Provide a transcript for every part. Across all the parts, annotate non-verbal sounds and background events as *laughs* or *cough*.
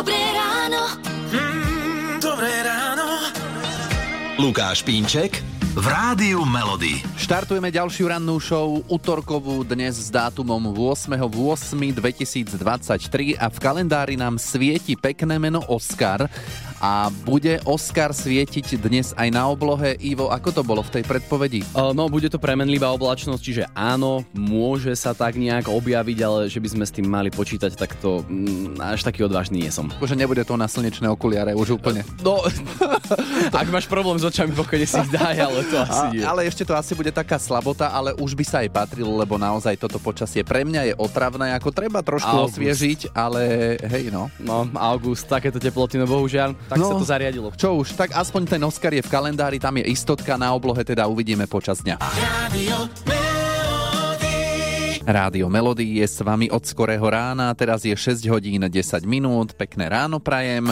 Dobré ráno. Mm, dobré ráno. Lukáš Pínček v Rádiu Melody. Štartujeme ďalšiu rannú show, útorkovú, dnes s dátumom 8.8.2023 a v kalendári nám svieti pekné meno Oscar a bude Oscar svietiť dnes aj na oblohe. Ivo, ako to bolo v tej predpovedi? No, bude to premenlivá oblačnosť, čiže áno, môže sa tak nejak objaviť, ale že by sme s tým mali počítať, tak to mm, až taký odvážny nie som. Už nebude to na slnečné okuliare, už úplne. No, *laughs* ak máš problém s očami, pokojne si ich daj, ale to asi nie. Ale ešte to asi bude taká slabota, ale už by sa aj patrilo, lebo naozaj toto počasie pre mňa je otravné, ako treba trošku August. osviežiť, ale hej no. No, august, takéto teploty, no bohužiaľ, tak No. sa to zariadilo. Čo už, tak aspoň ten Oscar je v kalendári, tam je istotka, na oblohe teda uvidíme počas dňa. Melody. Rádio Melody je s vami od skorého rána, teraz je 6 hodín 10 minút, pekné ráno prajem.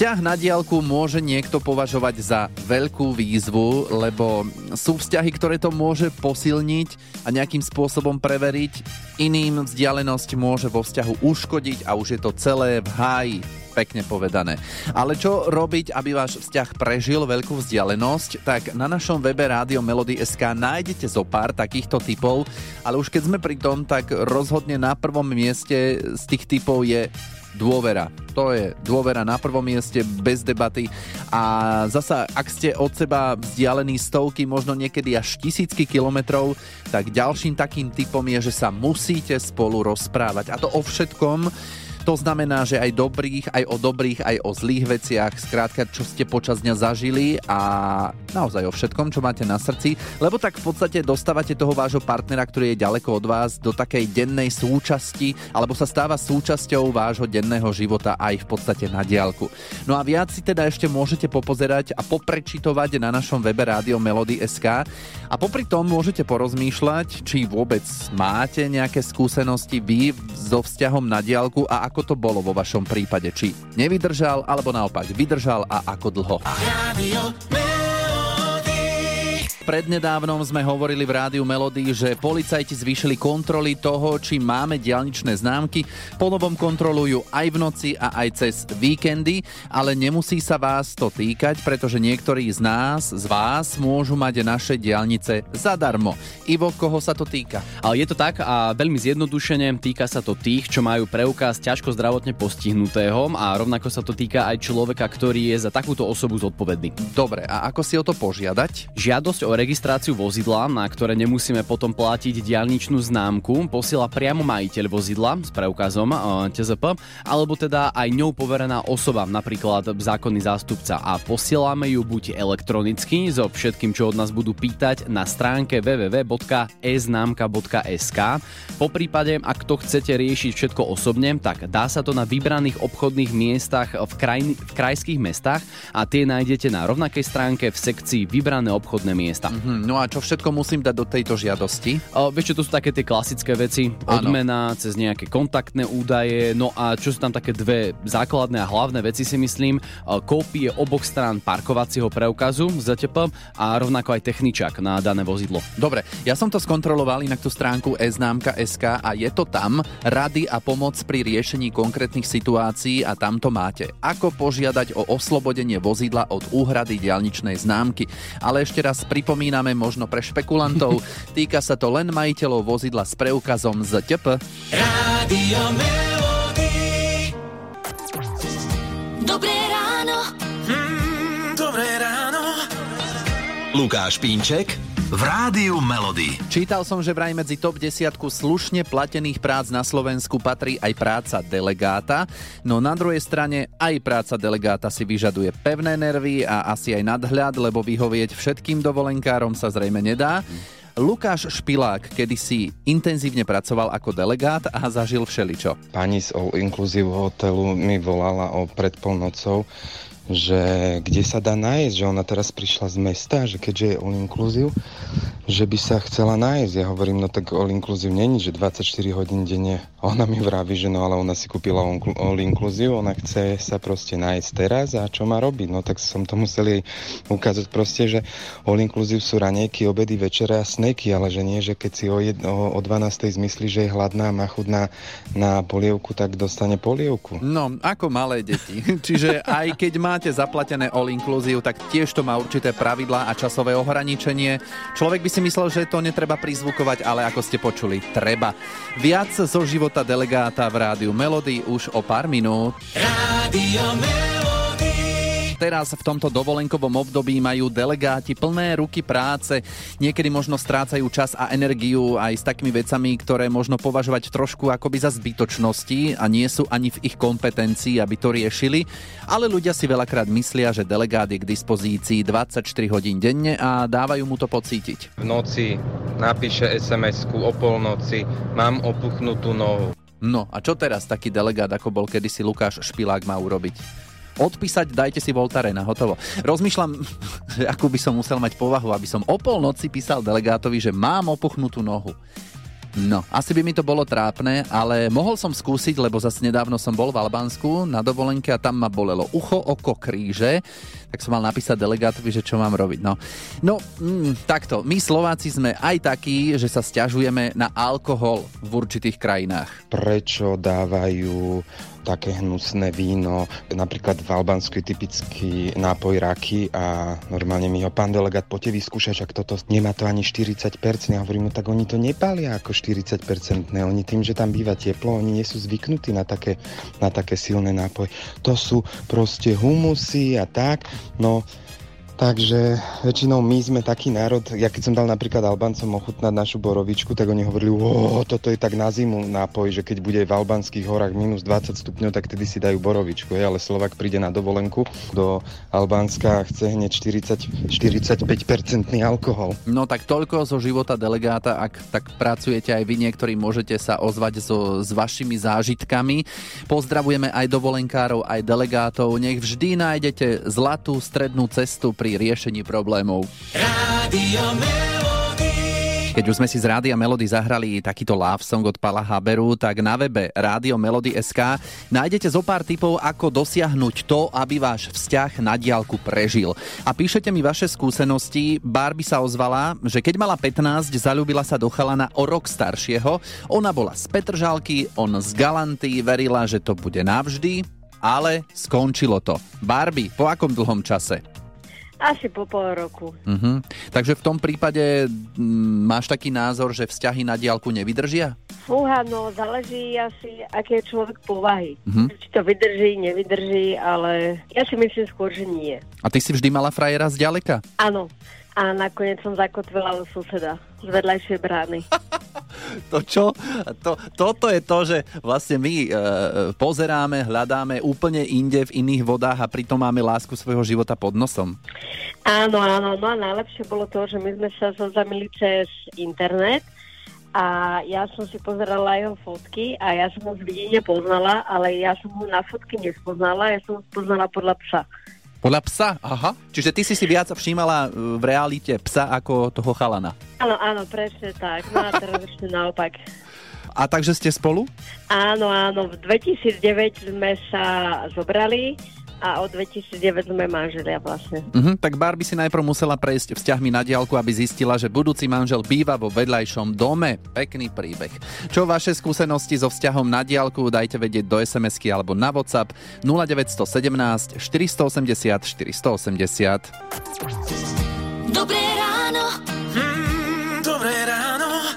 Vzťah na diálku môže niekto považovať za veľkú výzvu, lebo sú vzťahy, ktoré to môže posilniť a nejakým spôsobom preveriť. Iným vzdialenosť môže vo vzťahu uškodiť a už je to celé v háji pekne povedané. Ale čo robiť, aby váš vzťah prežil veľkú vzdialenosť? Tak na našom webe Rádio Melody SK nájdete zo pár takýchto typov, ale už keď sme pri tom, tak rozhodne na prvom mieste z tých typov je dôvera. To je dôvera na prvom mieste, bez debaty. A zasa, ak ste od seba vzdialení stovky, možno niekedy až tisícky kilometrov, tak ďalším takým typom je, že sa musíte spolu rozprávať. A to o všetkom, to znamená, že aj dobrých, aj o dobrých, aj o zlých veciach, skrátka, čo ste počas dňa zažili a naozaj o všetkom, čo máte na srdci, lebo tak v podstate dostávate toho vášho partnera, ktorý je ďaleko od vás, do takej dennej súčasti, alebo sa stáva súčasťou vášho denného života aj v podstate na diálku. No a viac si teda ešte môžete popozerať a poprečitovať na našom webe Rádio Melody SK a popri tom môžete porozmýšľať, či vôbec máte nejaké skúsenosti vy so vzťahom na diálku a ako to bolo vo vašom prípade, či nevydržal alebo naopak vydržal a ako dlho. Melody. Prednedávnom sme hovorili v rádiu Melody, že policajti zvýšili kontroly toho, či máme dialničné známky. Po novom kontrolujú aj v noci a aj cez víkendy, ale nemusí sa vás to týkať, pretože niektorí z nás, z vás môžu mať naše dialnice zadarmo. Ivo, koho sa to týka? Ale je to tak a veľmi zjednodušene týka sa to tých, čo majú preukaz ťažko zdravotne postihnutého a rovnako sa to týka aj človeka, ktorý je za takúto osobu zodpovedný. Dobre, a ako si o to požiadať? Žiadosť o registráciu vozidla, na ktoré nemusíme potom platiť diaľničnú známku, posiela priamo majiteľ vozidla s preukazom eh, TZP, alebo teda aj ňou poverená osoba, napríklad zákonný zástupca a posielame ju buď elektronicky so všetkým, čo od nás budú pýtať na stránke www.eznámka.sk. Po prípade, ak to chcete riešiť všetko osobne, tak dá sa to na vybraných obchodných miestach v, kraj, v krajských mestách a tie nájdete na rovnakej stránke v sekcii vybrané obchodné miesta. Hm, no a čo všetko musím dať do tejto žiadosti? O, vieš čo, to sú také tie klasické veci, Áno. odmena cez nejaké kontaktné údaje, no a čo sú tam také dve základné a hlavné veci si myslím, o, kópie oboch strán parkovacieho preukazu ZTP a rovnako aj techničák na dané vozidlo. Dobre, ja som to skontroloval inak tú stránku eznámka.sk a je to tam rady a pomoc pri riešení konkrétnych situácií a tam to máte. Ako požiadať o oslobodenie vozidla od úhrady diaľničnej známky. Ale ešte raz pripomíname možno pre špekulantov, *laughs* týka sa to len majiteľov vozidla s preukazom z TP. Rádio Melody. Dobré ráno. Mm, dobré ráno. Lukáš Pínček v Rádiu Melody. Čítal som, že vraj medzi top 10 slušne platených prác na Slovensku patrí aj práca delegáta, no na druhej strane aj práca delegáta si vyžaduje pevné nervy a asi aj nadhľad, lebo vyhovieť všetkým dovolenkárom sa zrejme nedá. Lukáš Špilák kedysi intenzívne pracoval ako delegát a zažil všeličo. Pani z All Inclusive hotelu mi volala o predpolnocou, že kde sa dá nájsť, že ona teraz prišla z mesta, že keďže je All Inclusive, že by sa chcela nájsť. Ja hovorím, no tak all inclusive není, že 24 hodín denne. Ona mi vraví, že no ale ona si kúpila all inclusive, ona chce sa proste nájsť teraz a čo má robiť. No tak som to musel jej ukázať proste, že all inclusive sú ranejky, obedy, večere a sneky, ale že nie, že keď si o, jed, o, o 12. zmyslí, že je hladná a má chuť na, polievku, tak dostane polievku. No, ako malé deti. Čiže aj keď máte zaplatené all inclusive, tak tiež to má určité pravidlá a časové ohraničenie. Človek by si myslel, že to netreba prizvukovať, ale ako ste počuli, treba. Viac zo života delegáta v rádiu Melody už o pár minút. Rádio Melody. Teraz v tomto dovolenkovom období majú delegáti plné ruky práce, niekedy možno strácajú čas a energiu aj s takými vecami, ktoré možno považovať trošku akoby za zbytočnosti a nie sú ani v ich kompetencii, aby to riešili, ale ľudia si veľakrát myslia, že delegát je k dispozícii 24 hodín denne a dávajú mu to pocítiť. V noci napíše SMS-ku o polnoci, mám opuchnutú nohu. No a čo teraz taký delegát, ako bol kedysi Lukáš Špilák, má urobiť? Odpísať, dajte si Voltarena, hotovo. Rozmýšľam, že *laughs* akú by som musel mať povahu, aby som o polnoci písal delegátovi, že mám opuchnutú nohu. No, asi by mi to bolo trápne, ale mohol som skúsiť, lebo zase nedávno som bol v Albánsku na dovolenke a tam ma bolelo ucho, oko, kríže, tak som mal napísať delegátovi, že čo mám robiť. No, no mm, takto, my Slováci sme aj takí, že sa stiažujeme na alkohol v určitých krajinách. Prečo dávajú také hnusné víno. Napríklad v Albánsku je typický nápoj raky a normálne mi ho pán delegát poďte vyskúšať, ak toto nemá to ani 40%. Ja hovorím, no tak oni to nepália ako 40%. Oni tým, že tam býva teplo, oni nie sú zvyknutí na také, na také silné nápoje. To sú proste humusy a tak. No Takže väčšinou my sme taký národ, ja keď som dal napríklad Albáncom ochutnať našu borovičku, tak oni hovorili, o, toto je tak na zimu nápoj, že keď bude v albánskych horách minus 20 stupňov, tak tedy si dajú borovičku, je, ale Slovak príde na dovolenku do Albánska a chce hneď 40, 45-percentný alkohol. No tak toľko zo života delegáta, ak tak pracujete aj vy, niektorí môžete sa ozvať so, s vašimi zážitkami. Pozdravujeme aj dovolenkárov, aj delegátov, nech vždy nájdete zlatú strednú cestu pri pri riešení problémov. Rádio. Keď už sme si z Rádia Melody zahrali takýto love song od Pala Haberu, tak na webe Rádio Melody SK nájdete zo pár tipov, ako dosiahnuť to, aby váš vzťah na diálku prežil. A píšete mi vaše skúsenosti. Barbie sa ozvala, že keď mala 15, zalúbila sa do chalana o rok staršieho. Ona bola z Petržalky, on z Galanty, verila, že to bude navždy, ale skončilo to. Barbie, po akom dlhom čase? Asi po pol roku. Uh-huh. Takže v tom prípade m, máš taký názor, že vzťahy na diálku nevydržia? Fúha, no záleží asi, aké je človek povahy. Mhm. Či to vydrží, nevydrží, ale ja si myslím skôr, že nie. A ty si vždy mala frajera z ďaleka? Áno. A nakoniec som zakotvila u suseda z vedľajšej brány. *laughs* To čo? To, toto je to, že vlastne my e, pozeráme, hľadáme úplne inde v iných vodách a pritom máme lásku svojho života pod nosom. Áno, áno, no a najlepšie bolo to, že my sme sa zoznamili cez internet a ja som si pozerala jeho fotky a ja som ho z videnia poznala, ale ja som ho na fotky nespoznala, ja som ho poznala podľa psa. Podľa psa? Aha. Čiže ty si si viac všímala e, v realite psa ako toho chalana. Áno, áno, presne tak. No a teraz ešte naopak. A takže ste spolu? Áno, áno, v 2009 sme sa zobrali a od 2009 sme manželia vlastne. Mhm, tak Barbie si najprv musela prejsť vzťahmi na diálku, aby zistila, že budúci manžel býva vo vedľajšom dome. Pekný príbeh. Čo vaše skúsenosti so vzťahom na diálku dajte vedieť do SMS-ky alebo na WhatsApp 0917 480 480. Dobré ráno. Mm, dobré ráno.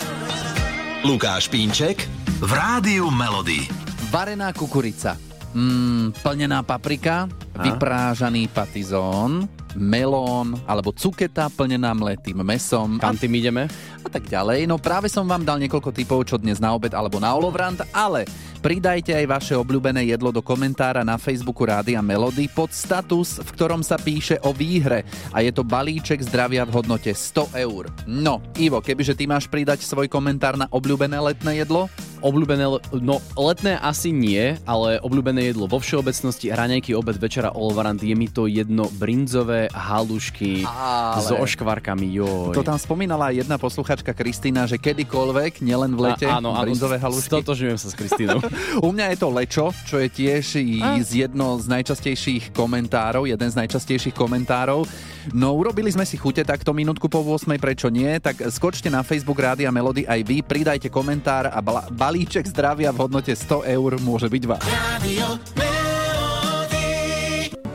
Lukáš Pínček v Rádiu Melody. Varená kukurica. Mm, plnená paprika, vyprážaný patizón, melón alebo cuketa plnená mletým mesom a Kam tým ideme? a tak ďalej. No práve som vám dal niekoľko typov, čo dnes na obed alebo na olovrant, ale pridajte aj vaše obľúbené jedlo do komentára na Facebooku Rádia Melody pod status, v ktorom sa píše o výhre a je to balíček zdravia v hodnote 100 eur. No, Ivo, kebyže ty máš pridať svoj komentár na obľúbené letné jedlo? Obľúbené, no letné asi nie, ale obľúbené jedlo vo všeobecnosti, raňajky, obed, večera, olvarant, je mi to jedno brinzové halušky Ale- so oškvarkami, joj. To tam spomínala jedna posluchačka Kristýna, že kedykoľvek, nielen v lete, A- áno, áno, brinzové halušky. stotožňujem sa s Kristínou. *laughs* U mňa je to lečo, čo je tiež i z jedno z najčastejších komentárov, jeden z najčastejších komentárov. No urobili sme si chute takto minútku po 8, prečo nie? Tak skočte na Facebook Rádia Melody aj vy, pridajte komentár a bala- balíček zdravia v hodnote 100 eur môže byť váš.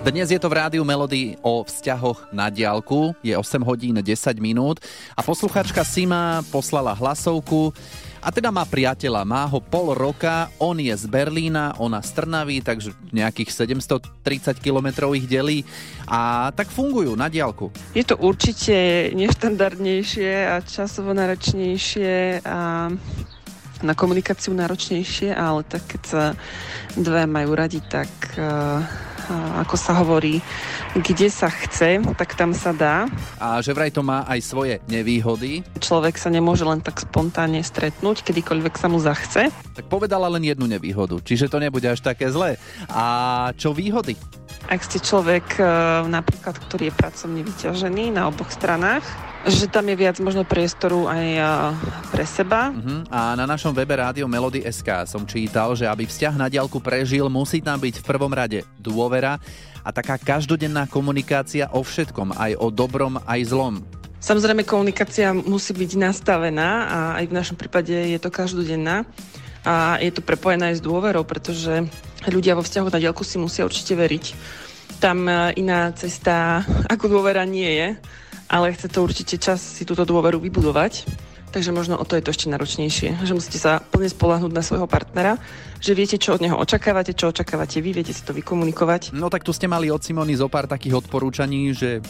Dnes je to v rádiu Melody o vzťahoch na diálku, je 8 hodín 10 minút. A posluchačka Sima poslala hlasovku. A teda má priateľa, má ho pol roka, on je z Berlína, ona z Trnavy, takže nejakých 730 km ich delí. A tak fungujú na diálku. Je to určite neštandardnejšie a časovo náročnejšie a na komunikáciu náročnejšie, ale tak keď sa dve majú radi, tak uh, ako sa hovorí, kde sa chce, tak tam sa dá. A že vraj to má aj svoje nevýhody, Človek sa nemôže len tak spontánne stretnúť, kedykoľvek sa mu zachce. tak povedala len jednu nevýhodu, čiže to nebude až také zlé. A čo výhody? Ak ste človek uh, napríklad, ktorý je pracovne vyťažený na oboch stranách, že tam je viac možno priestoru aj pre seba, Uh-huh. A na našom webe Rádio Melody SK som čítal, že aby vzťah na diálku prežil, musí tam byť v prvom rade dôvera a taká každodenná komunikácia o všetkom, aj o dobrom, aj zlom. Samozrejme, komunikácia musí byť nastavená a aj v našom prípade je to každodenná a je to prepojené aj s dôverou, pretože ľudia vo vzťahu na diaľku si musia určite veriť. Tam e, iná cesta ako dôvera nie je, ale chce to určite čas si túto dôveru vybudovať. Takže možno o to je to ešte náročnejšie, že musíte sa plne spolahnúť na svojho partnera, že viete, čo od neho očakávate, čo očakávate vy, viete si to vykomunikovať. No tak tu ste mali od Simony zo pár takých odporúčaní, že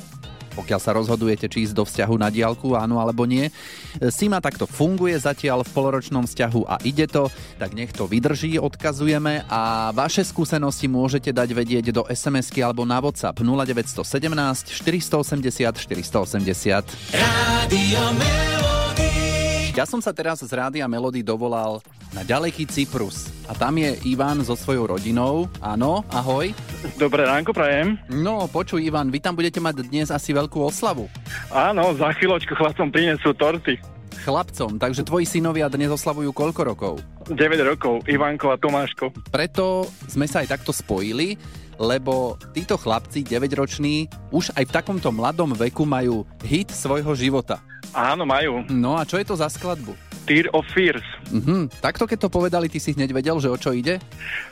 pokiaľ sa rozhodujete, či ísť do vzťahu na diálku, áno alebo nie. Sima takto funguje zatiaľ v poloročnom vzťahu a ide to, tak nech to vydrží, odkazujeme a vaše skúsenosti môžete dať vedieť do SMS-ky alebo na WhatsApp 0917 480 480. Radio Melody. Ja som sa teraz z Rádia Melody dovolal na ďaleký Cyprus. A tam je Ivan so svojou rodinou. Áno, ahoj. Dobré ránko prajem. No, počuj Ivan, vy tam budete mať dnes asi veľkú oslavu. Áno, za chvíľočku chlapcom prinesú torty. Chlapcom, takže tvoji synovia dnes oslavujú koľko rokov? 9 rokov, Ivanko a Tomáško. Preto sme sa aj takto spojili, lebo títo chlapci, 9-roční, už aj v takomto mladom veku majú hit svojho života. Áno, majú. No a čo je to za skladbu? Tear of Fears. Mhm, takto keď to povedali, ty si hneď vedel, že o čo ide?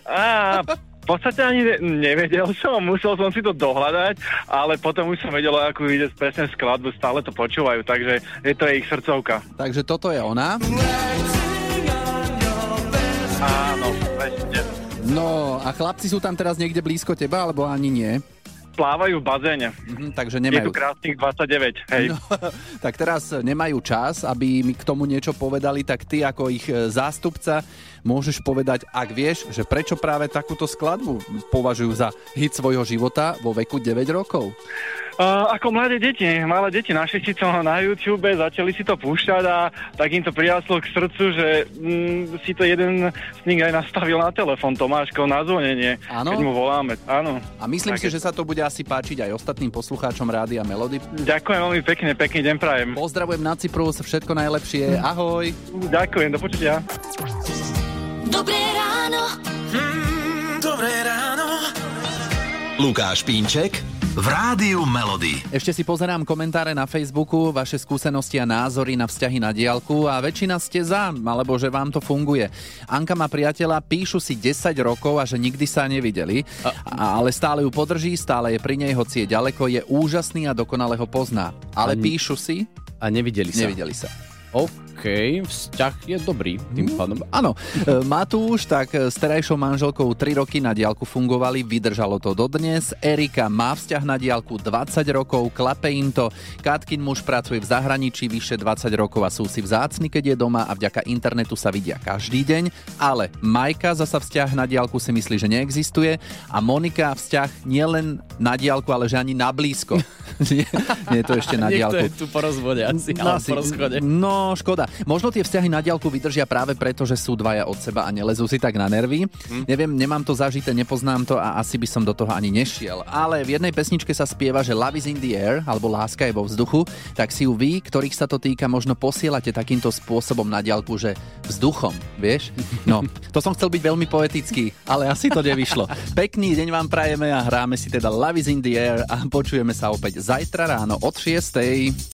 A v podstate ani ne- nevedel som, musel som si to dohľadať, ale potom už som vedel, ako ide presne skladbu, stále to počúvajú, takže je to ich srdcovka. Takže toto je ona. Áno, presne. No a chlapci sú tam teraz niekde blízko teba, alebo ani nie? Plávajú v bazéne. Mhm, takže Je nemajú... tu krásnych 29, hej. No, *laughs* tak teraz nemajú čas, aby mi k tomu niečo povedali, tak ty ako ich e, zástupca môžeš povedať, ak vieš, že prečo práve takúto skladbu považujú za hit svojho života vo veku 9 rokov. Uh, ako mladé deti, malé deti našli si to na YouTube, začali si to púšťať a tak im to prijaslo k srdcu, že mm, si to jeden z nich aj nastavil na telefon, Tomáško, na zvonenie, Áno? keď mu voláme. Áno. A myslím Tak si, že sa to bude asi páčiť aj ostatným poslucháčom Rádia Melody. Ďakujem veľmi pekne, pekný deň prajem. Pozdravujem na Cyprus, všetko najlepšie, ahoj. Ďakujem, do počutia. Dobré ráno. Mm, dobré ráno. Lukáš Pínček v Rádiu Melody. Ešte si pozerám komentáre na Facebooku, vaše skúsenosti a názory na vzťahy na diálku a väčšina ste za, alebo že vám to funguje. Anka má priateľa, píšu si 10 rokov a že nikdy sa nevideli, a, ale stále ju podrží, stále je pri nej, hoci je ďaleko, je úžasný a dokonale ho pozná. Ale Ani- píšu si, A nevideli sa. nevideli sa. OK, vzťah je dobrý tým pádom. Áno, e, Matúš tak e, s terajšou manželkou 3 roky na diálku fungovali, vydržalo to dodnes. Erika má vzťah na diálku 20 rokov, klape im to. Katkin muž pracuje v zahraničí vyše 20 rokov a sú si vzácni, keď je doma a vďaka internetu sa vidia každý deň. Ale Majka zasa vzťah na diálku si myslí, že neexistuje a Monika vzťah nielen na diálku, ale že ani na blízko. *laughs* nie, nie to ešte na Niekto diálku. je tu po rozvode asi, No, ale po rozchode. no, škoda. Možno tie vzťahy na diaľku vydržia práve preto, že sú dvaja od seba a nelezú si tak na nervy. Hm. Neviem, nemám to zažité, nepoznám to a asi by som do toho ani nešiel. Ale v jednej pesničke sa spieva, že Love is in the air, alebo láska je vo vzduchu, tak si ju vy, ktorých sa to týka, možno posielate takýmto spôsobom na diaľku, že vzduchom, vieš? No, *laughs* to som chcel byť veľmi poetický, ale asi to nevyšlo. Pekný deň vám prajeme a hráme si teda Love is in the air a počujeme sa opäť zajtra ráno od 6.